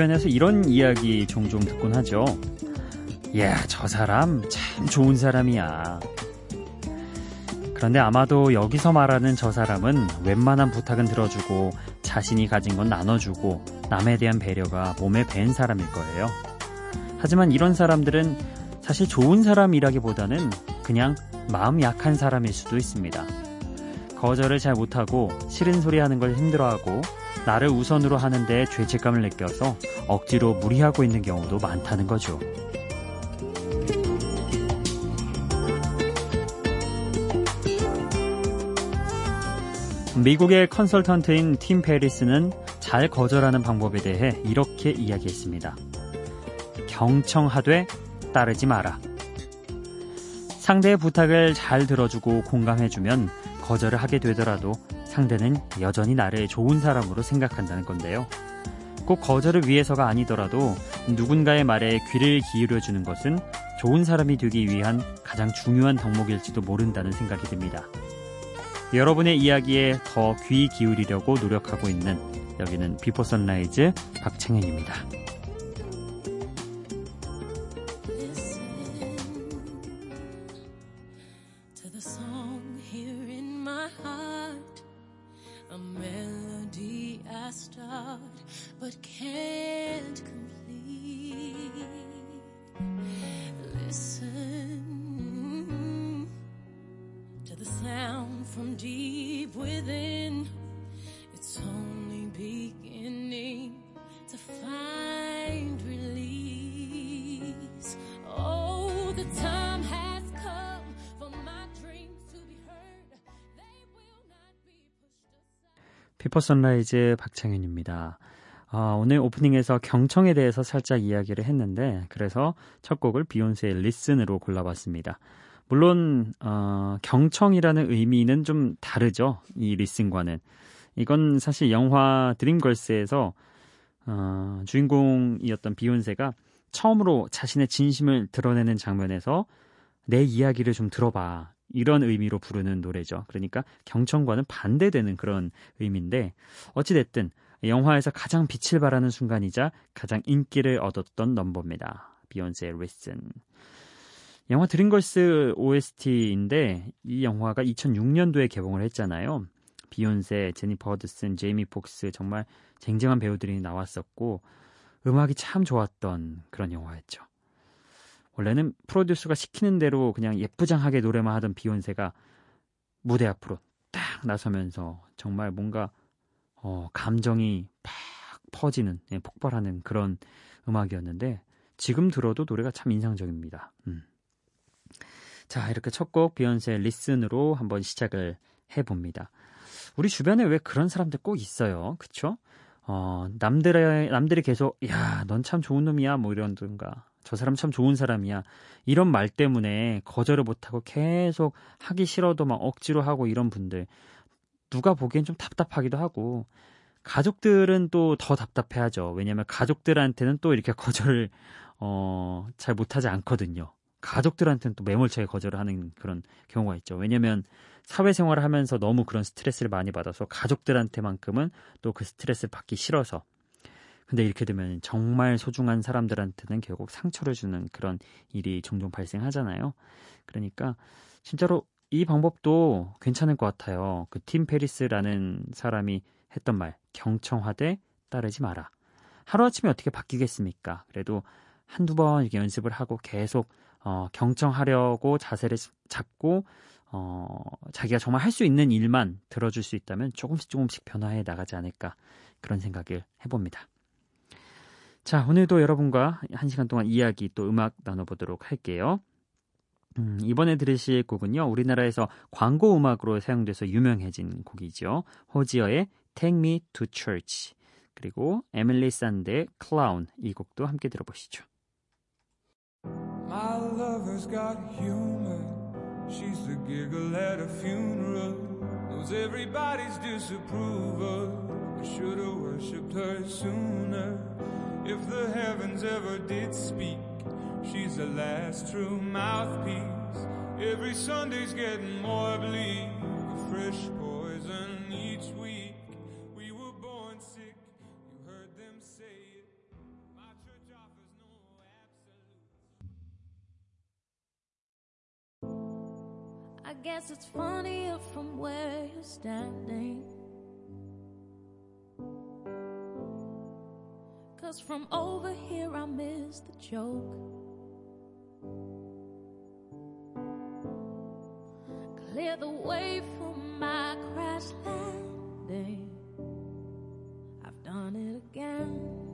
주변에서 이런 이야기 종종 듣곤 하죠. 야, 저 사람 참 좋은 사람이야. 그런데 아마도 여기서 말하는 저 사람은 웬만한 부탁은 들어주고 자신이 가진 건 나눠주고 남에 대한 배려가 몸에 밴 사람일 거예요. 하지만 이런 사람들은 사실 좋은 사람이라기보다는 그냥 마음 약한 사람일 수도 있습니다. 거절을 잘 못하고 싫은 소리 하는 걸 힘들어하고 나를 우선으로 하는데 죄책감을 느껴서 억지로 무리하고 있는 경우도 많다는 거죠. 미국의 컨설턴트인 팀 페리스는 잘 거절하는 방법에 대해 이렇게 이야기했습니다. 경청하되 따르지 마라. 상대의 부탁을 잘 들어주고 공감해주면 거절을 하게 되더라도 상대는 여전히 나를 좋은 사람으로 생각한다는 건데요. 꼭 거절을 위해서가 아니더라도 누군가의 말에 귀를 기울여 주는 것은 좋은 사람이 되기 위한 가장 중요한 덕목일지도 모른다는 생각이 듭니다. 여러분의 이야기에 더 귀 기울이려고 노력하고 있는 여기는 Before Sunrise 박창현입니다. From deep within. It's only beginning to find release. Oh, the time has come for my dreams to be heard. They will not be pushed aside. 피퍼 선라이즈 박창현입니다. 아, 오늘 오프닝에서 경청에 대해서 살짝 이야기를 했는데 그래서 첫 곡을 비욘세의 리슨으로 골라봤습니다. 물론 어, 경청이라는 의미는 좀 다르죠. 이 Listen과는. 이건 사실 영화 Dreamgirls에서 어, 주인공이었던 비욘세가 처음으로 자신의 진심을 드러내는 장면에서 내 이야기를 좀 들어봐. 이런 의미로 부르는 노래죠. 그러니까 경청과는 반대되는 그런 의미인데 어찌 됐든 영화에서 가장 빛을 발하는 순간이자 가장 인기를 얻었던 넘버입니다. 비욘세의 Listen. 영화 드림걸스 OST인데 이 영화가 2006년도에 개봉을 했잖아요. 비욘세, 제니퍼 허드슨, 제이미 폭스 정말 쟁쟁한 배우들이 나왔었고 음악이 참 좋았던 그런 영화였죠. 원래는 프로듀서가 시키는 대로 그냥 예쁘장하게 노래만 하던 비욘세가 무대 앞으로 딱 나서면서 정말 뭔가 어, 감정이 팍 퍼지는 예, 폭발하는 그런 음악이었는데 지금 들어도 노래가 참 인상적입니다. 음. 자, 이렇게 첫 곡 비욘세 리슨으로 한번 시작을 해봅니다. 우리 주변에 왜 그런 사람들 꼭 있어요. 그쵸? 어, 남들의, 남들이 계속, 야, 넌 참 좋은 놈이야. 뭐 이런든가. 저 사람 참 좋은 사람이야. 이런 말 때문에 거절을 못하고 계속 하기 싫어도 막 억지로 하고 이런 분들. 누가 보기엔 좀 답답하기도 하고. 가족들은 또 더 답답해 하죠. 왜냐면 가족들한테는 또 이렇게 거절을, 어, 잘 못하지 않거든요. 가족들한테는 또 매몰차게 거절을 하는 그런 경우가 있죠. 왜냐면 사회생활을 하면서 너무 그런 스트레스를 많이 받아서 가족들한테만큼은 또 그 스트레스를 받기 싫어서 근데 이렇게 되면 정말 소중한 사람들한테는 결국 상처를 주는 그런 일이 종종 발생하잖아요. 그러니까 진짜로 이 방법도 괜찮을 것 같아요. 그 팀 페리스라는 사람이 했던 말, 경청하되 따르지 마라. 하루아침에 어떻게 바뀌겠습니까? 그래도 한두 번 이렇게 연습을 하고 계속 어, 경청하려고 자세를 잡고 어, 자기가 정말 할 수 있는 일만 들어줄 수 있다면 조금씩 조금씩 변화해 나가지 않을까 그런 생각을 해봅니다. 자, 오늘도 여러분과 한 시간 동안 이야기 또 음악 나눠보도록 할게요. 음, 이번에 들으실 곡은요, 우리나라에서 광고 음악으로 사용돼서 유명해진 곡이죠. 호지어의 Take Me to Church. 그리고 에밀리 산드의 Clown. 이 곡도 함께 들어보시죠. My lover's got humor. She's the giggle at a funeral. Knows everybody's disapproval. I should've worshipped her sooner. If the heavens ever did speak, she's the last true mouthpiece. Every Sunday's getting more bleak. A fresh poison each week. Guess it's funnier from where you're standing. Cause from over here I miss the joke. Clear the way for my crash landing. I've done it again.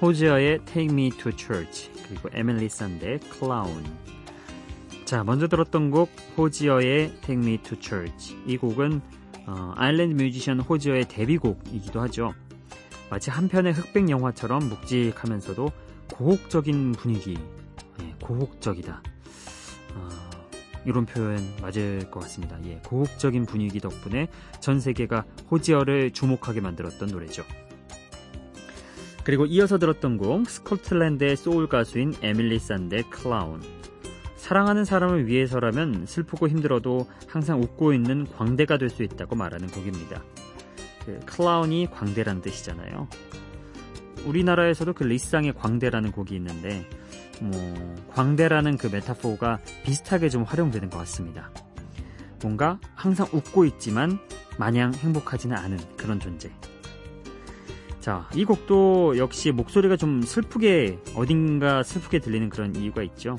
호지어의 Take Me to Church 그리고 에밀리 산데의 Clown. 자 먼저 들었던 곡 호지어의 Take Me to Church. 이 곡은 어, 아일랜드 뮤지션 호지어의 데뷔곡이기도 하죠. 마치 한 편의 흑백 영화처럼 묵직하면서도 고혹적인 분위기 네, 고혹적이다. 어, 이런 표현 맞을 것 같습니다. 예, 고혹적인 분위기 덕분에 전 세계가 호지어를 주목하게 만들었던 노래죠 그리고 이어서 들었던 곡 스코틀랜드의 소울 가수인 에밀리 산데 Clown 사랑하는 사람을 위해서라면 슬프고 힘들어도 항상 웃고 있는 광대가 될 수 있다고 말하는 곡입니다. 그 클라운이 광대란 뜻이잖아요. 우리나라에서도 그 리쌍의 광대라는 곡이 있는데 뭐 광대라는 그 메타포가 비슷하게 좀 활용되는 것 같습니다. 뭔가 항상 웃고 있지만 마냥 행복하지는 않은 그런 존재. 자, 이 곡도 역시 목소리가 좀 슬프게 어딘가 슬프게 들리는 그런 이유가 있죠.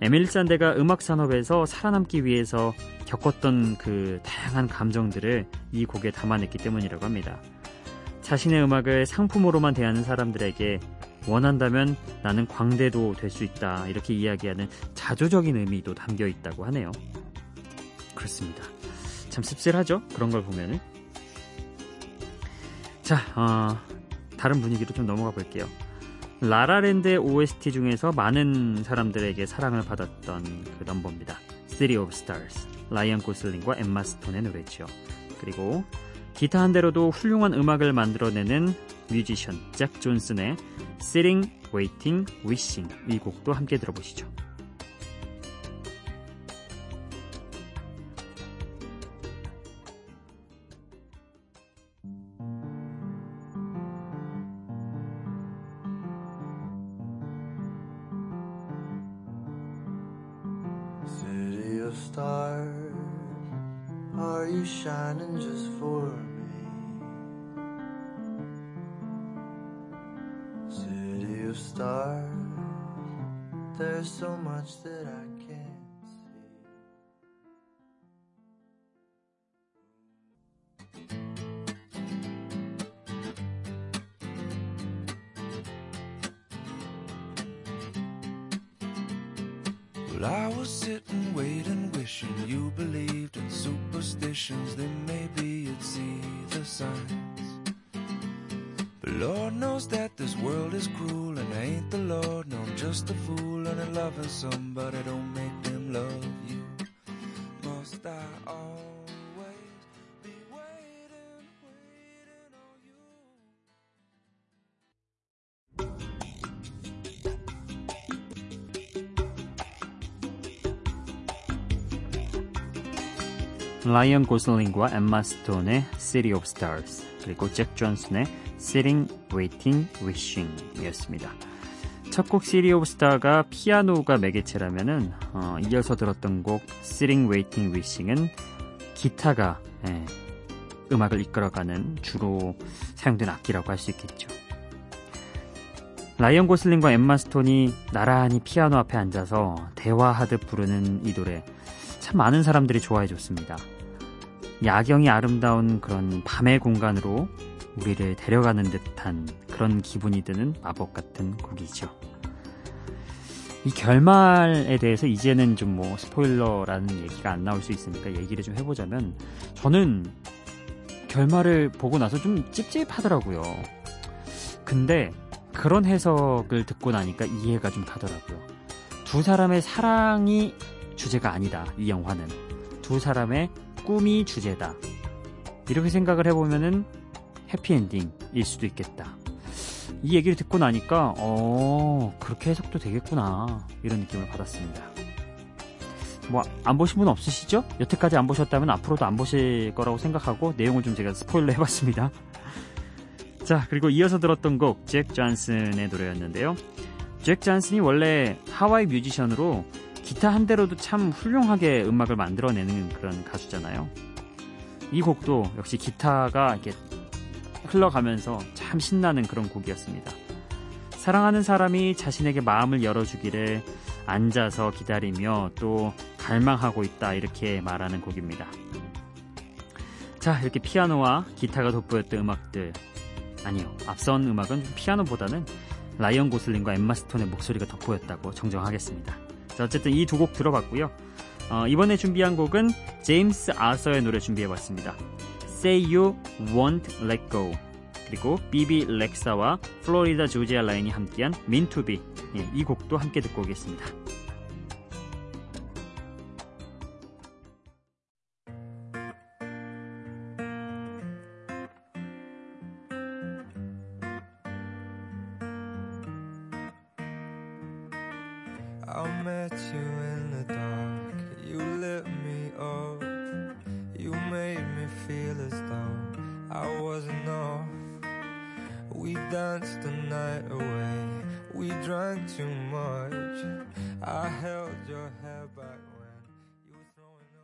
에밀 산데가 음악 산업에서 살아남기 위해서 겪었던 그 다양한 감정들을 이 곡에 담아냈기 때문이라고 합니다. 자신의 음악을 상품으로만 대하는 사람들에게 원한다면 나는 광대도 될 수 있다. 이렇게 이야기하는 자조적인 의미도 담겨 있다고 하네요. 그렇습니다. 참 씁쓸하죠? 그런 걸 보면은. 자, 어, 다른 분위기로 좀 넘어가 볼게요. 라라랜드의 OST 중에서 많은 사람들에게 사랑을 받았던 그 넘버입니다. City of Stars, 라이언 고슬링과 엠마 스톤의 노래죠. 그리고 기타 한 대로도 훌륭한 음악을 만들어내는 뮤지션 잭 존슨의 Sitting, Waiting, Wishing 이 곡도 함께 들어보시죠. Well, I was sitting, waiting, wishing you believed in superstitions. Then maybe you'd see the signs. But Lord knows that this world is cruel, and I ain't the Lord. No, I'm just a fool, and I'm loving somebody don't make them love 라이언 고슬링과 엠마 스톤의 City of Stars 그리고 잭 존슨의 Sitting, Waiting, Wishing 이었습니다. 첫 곡 City of Star가 피아노가 매개체라면은 어, 이어서 들었던 곡 Sitting, Waiting, Wishing은 기타가 예, 음악을 이끌어가는 주로 사용된 악기라고 할 수 있겠죠. 라이언 고슬링과 엠마 스톤이 나란히 피아노 앞에 앉아서 대화하듯 부르는 이 노래 참 많은 사람들이 좋아해 줬습니다. 야경이 아름다운 그런 밤의 공간으로 우리를 데려가는 듯한 그런 기분이 드는 마법 같은 곡이죠. 이 결말에 대해서 이제는 좀 뭐 스포일러라는 얘기가 안 나올 수 있으니까 얘기를 좀 해보자면 저는 결말을 보고 나서 좀 찝찝하더라고요. 근데 그런 해석을 듣고 나니까 이해가 좀 가더라고요. 두 사람의 사랑이 주제가 아니다. 이 영화는 두 사람의 꿈이 주제다. 이렇게 생각을 해보면은 해피엔딩일 수도 있겠다. 이 얘기를 듣고 나니까 어 그렇게 해석도 되겠구나 이런 느낌을 받았습니다. 뭐 안 보신 분 없으시죠? 여태까지 안 보셨다면 앞으로도 안 보실 거라고 생각하고 내용을 좀 제가 스포일러 해봤습니다. 자 그리고 이어서 들었던 곡 잭 존슨의 노래였는데요. 잭 존슨이 원래 하와이 뮤지션으로 기타 한 대로도 참 훌륭하게 음악을 만들어내는 그런 가수잖아요. 이 곡도 역시 기타가 이렇게 흘러가면서 참 신나는 그런 곡이었습니다. 사랑하는 사람이 자신에게 마음을 열어주기를 앉아서 기다리며 또 갈망하고 있다 이렇게 말하는 곡입니다. 자 이렇게 피아노와 기타가 돋보였던 음악들 아니요 앞선 음악은 피아노보다는 라이언 고슬링과 엠마 스톤의 목소리가 돋보였다고 정정하겠습니다. 자 어쨌든 이 두 곡 들어봤고요. 어, 이번에 준비한 곡은 제임스 아서의 노래 준비해봤습니다. Say You Won't Let Go 그리고 비비 렉사와 플로리다 조지아 라인이 함께한 민투비 예, 이 곡도 함께 듣고 오겠습니다. We danced the night away. We drank too much. I held your hair back when you were throwing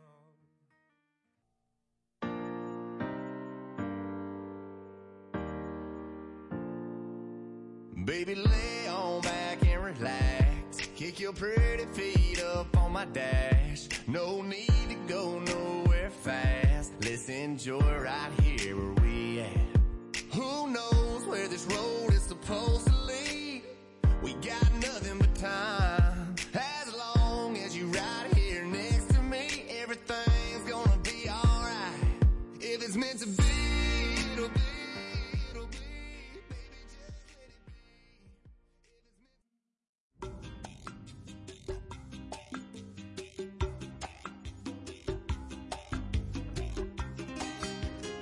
up. Baby, lay on back and relax. Kick your pretty feet up on my dash. No need to go nowhere fast. Let's enjoy right here this road is supposed to lead? We got nothing but time. As long as you right here next to me, everything's gonna be alright. If it's meant to be, it'll be, it'll be. Baby, just let it be.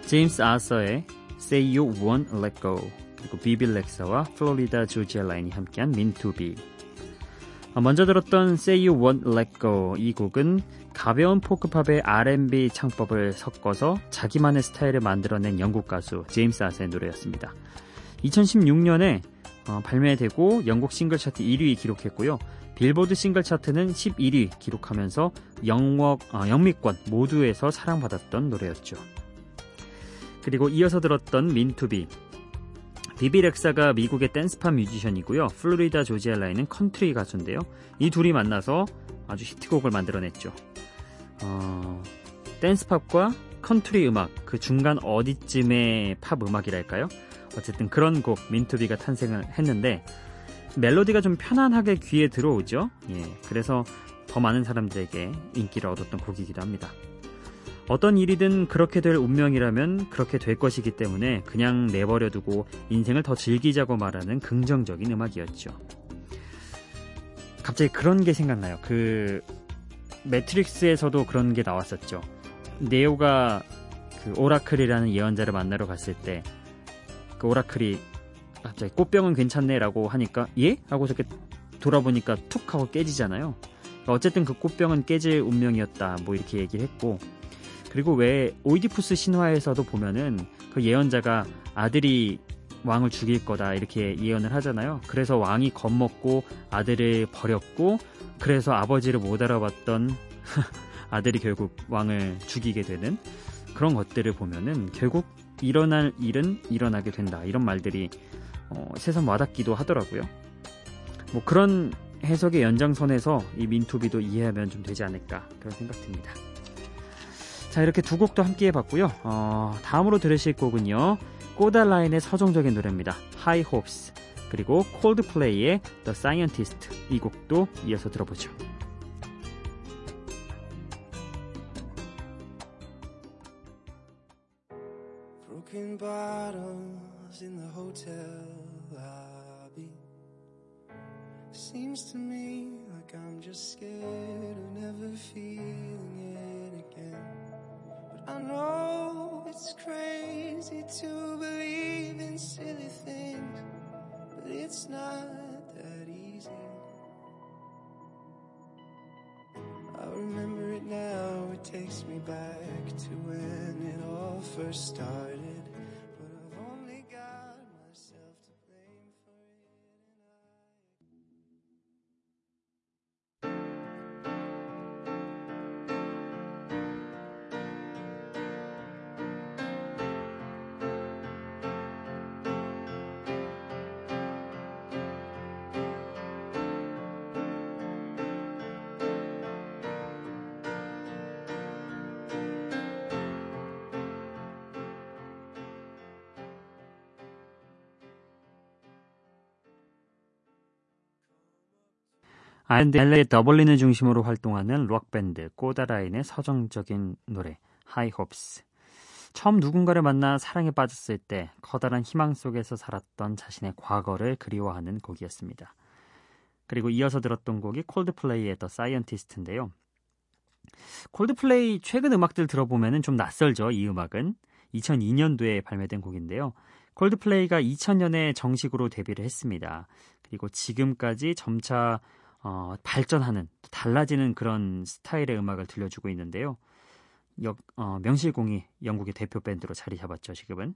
제임스 아서의 Say You Won't Let Go 그리고 비비 렉사와 플로리다 조지아 라인이 함께한 Meant to Be 어, 먼저 들었던 Say You Won't Let Go 이 곡은 가벼운 포크팝의 R&B 창법을 섞어서 자기만의 스타일을 만들어낸 영국 가수 제임스 아서의 노래였습니다. 2016년에 어, 발매되고 영국 싱글 차트 1위 기록했고요. 빌보드 싱글 차트는 11위 기록하면서 영역, 어, 영미권 모두에서 사랑받았던 노래였죠. 그리고 이어서 들었던 Meant to Be 비비 렉사가 미국의 댄스팝 뮤지션이고요. 플로리다 조지아 라인은 컨트리 가수인데요. 이 둘이 만나서 아주 히트곡을 만들어냈죠. 어, 댄스팝과 컨트리 음악 그 중간 어디쯤의 팝 음악이랄까요? 어쨌든 그런 곡 Meant to Be가 탄생을 했는데 멜로디가 좀 편안하게 귀에 들어오죠. 예, 그래서 더 많은 사람들에게 인기를 얻었던 곡이기도 합니다. 어떤 일이든 그렇게 될 운명이라면 그렇게 될 것이기 때문에 그냥 내버려두고 인생을 더 즐기자고 말하는 긍정적인 음악이었죠. 갑자기 그런 게 생각나요. 그 매트릭스에서도 그런 게 나왔었죠. 네오가 그 오라클이라는 예언자를 만나러 갔을 때 그 오라클이 갑자기 꽃병은 괜찮네라고 하니까 예? 하고서 이렇게 돌아보니까 툭 하고 깨지잖아요. 어쨌든 그 꽃병은 깨질 운명이었다. 뭐 이렇게 얘기를 했고 그리고 왜 오이디푸스 신화에서도 보면은 그 예언자가 아들이 왕을 죽일 거다 이렇게 예언을 하잖아요. 그래서 왕이 겁먹고 아들을 버렸고 그래서 아버지를 못 알아봤던 아들이 결국 왕을 죽이게 되는 그런 것들을 보면은 결국 일어날 일은 일어나게 된다 이런 말들이 어, 새삼 와닿기도 하더라고요. 뭐 그런 해석의 연장선에서 이 민투비도 이해하면 좀 되지 않을까 그런 생각됩니다. 자 이렇게 두 곡도 함께 해봤고요. 어, 다음으로 들으실 곡은요. 꼬달라인의 서정적인 노래입니다. High Hopes 그리고 콜드플레이의 The Scientist 이 곡도 이어서 들어보죠. I know it's crazy to believe in silly things, but it's not that easy. I remember it now, it takes me back to when it all first started. 아일랜드의 더블린을 중심으로 활동하는 록밴드 Kodaline의 서정적인 노래 High Hopes 처음 누군가를 만나 사랑에 빠졌을 때 커다란 희망 속에서 살았던 자신의 과거를 그리워하는 곡이었습니다. 그리고 이어서 들었던 곡이 콜드플레이의 The Scientist인데요. 콜드플레이 최근 음악들 들어보면 좀 낯설죠. 이 음악은 2002년도에 발매된 곡인데요. 콜드플레이가 2000년에 정식으로 데뷔를 했습니다. 그리고 지금까지 점차 어, 발전하는 달라지는 그런 스타일의 음악을 들려주고 있는데요. 역, 어, 명실공히 영국의 대표 밴드로 자리 잡았죠, 지금은.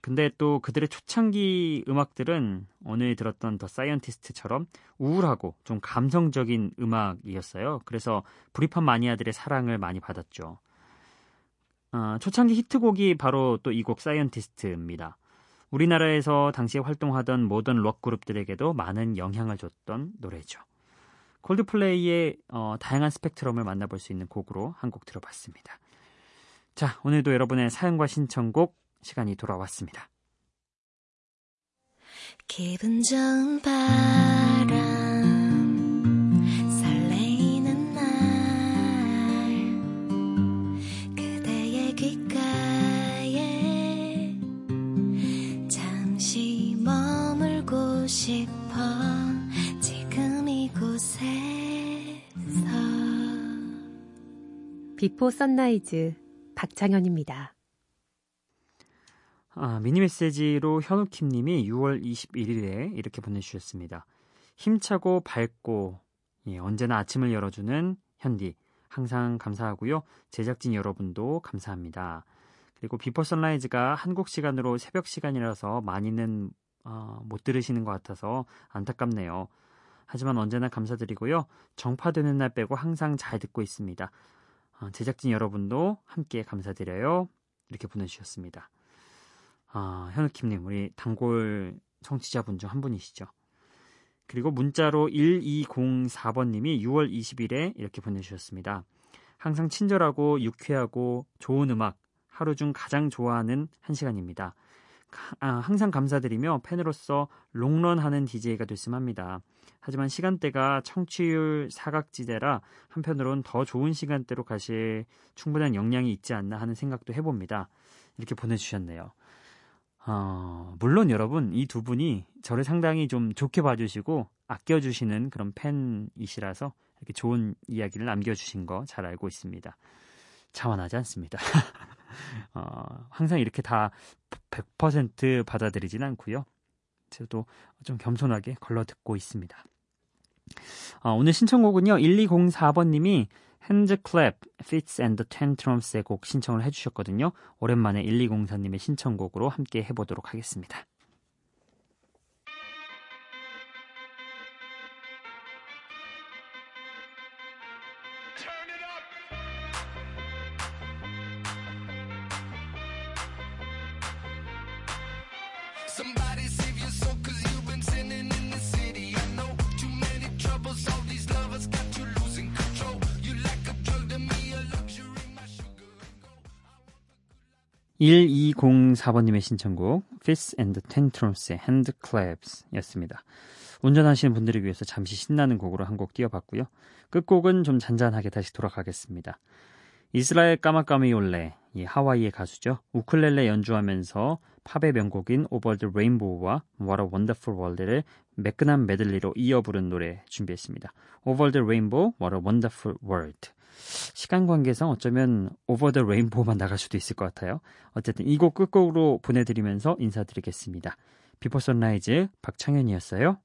근데 또 그들의 초창기 음악들은 오늘 들었던 The Scientist처럼 우울하고 좀 감성적인 음악이었어요. 그래서 브리팝 마니아들의 사랑을 많이 받았죠. 어, 초창기 히트곡이 바로 또 이 곡 Scientist입니다. 우리나라에서 당시에 활동하던 모던 록 그룹들에게도 많은 영향을 줬던 노래죠. 콜드플레이의 어, 다양한 스펙트럼을 만나볼 수 있는 곡으로 한 곡 들어봤습니다. 자, 오늘도 여러분의 사연과 신청곡 시간이 돌아왔습니다. 기분 좋은 바람 Before Sunrise 박창현입니다. 아, 미니 메시지로 현우킴님이 6월 21일에 이렇게 보내주셨습니다. 힘차고 밝고 예, 언제나 아침을 열어주는 현디 항상 감사하고요. 제작진 여러분도 감사합니다. 그리고 Before Sunrise가 한국 시간으로 새벽 시간이라서 많이는 어, 못 들으시는 것 같아서 안타깝네요. 하지만 언제나 감사드리고요. 정파되는 날 빼고 항상 잘 듣고 있습니다. 어, 제작진 여러분도 함께 감사드려요. 이렇게 보내주셨습니다. 아, 현우킴님, 우리 단골 청취자분 중 한 분이시죠. 그리고 문자로 1204번님이 6월 20일에 이렇게 보내주셨습니다. 항상 친절하고 유쾌하고 좋은 음악, 하루 중 가장 좋아하는 한 시간입니다. 아, 항상 감사드리며 팬으로서 롱런하는 DJ가 됐으면 합니다. 하지만 시간대가 청취율 사각지대라 한편으론 더 좋은 시간대로 가실 충분한 역량이 있지 않나 하는 생각도 해봅니다. 이렇게 보내주셨네요. 어, 물론 여러분 이 두 분이 저를 상당히 좀 좋게 봐주시고 아껴주시는 그런 팬이시라서 이렇게 좋은 이야기를 남겨주신 거 잘 알고 있습니다. 자만하지 않습니다. 어, 항상 이렇게 다 100% 받아들이진 않고요. 저도 좀 겸손하게 걸러 듣고 있습니다. 어, 오늘 신청곡은요. 1204번님이 핸즈클랩, Fits and Tantrums의 곡 신청을 해주셨거든요. 오랜만에 1204님의 신청곡으로 함께 해보도록 하겠습니다. 1204번님의 신청곡 Fits and Tantrums의 Handclaps 였습니다. 운전하시는 분들을 위해서 잠시 신나는 곡으로 한 곡 띄워봤고요. 끝곡은 좀 잔잔하게 다시 돌아가겠습니다. 이스라엘 까마까미올레, 이 하와이의 가수죠. 우쿨렐레 연주하면서 팝의 명곡인 Over the Rainbow와 What a Wonderful World를 매끈한 메들리로 이어 부른 노래 준비했습니다. Over the Rainbow, What a Wonderful World. 시간 관계상 어쩌면 Over the Rainbow만 나갈 수도 있을 것 같아요. 어쨌든 이 곡 끝곡으로 보내드리면서 인사드리겠습니다. Before Sunrise 박창현이었어요.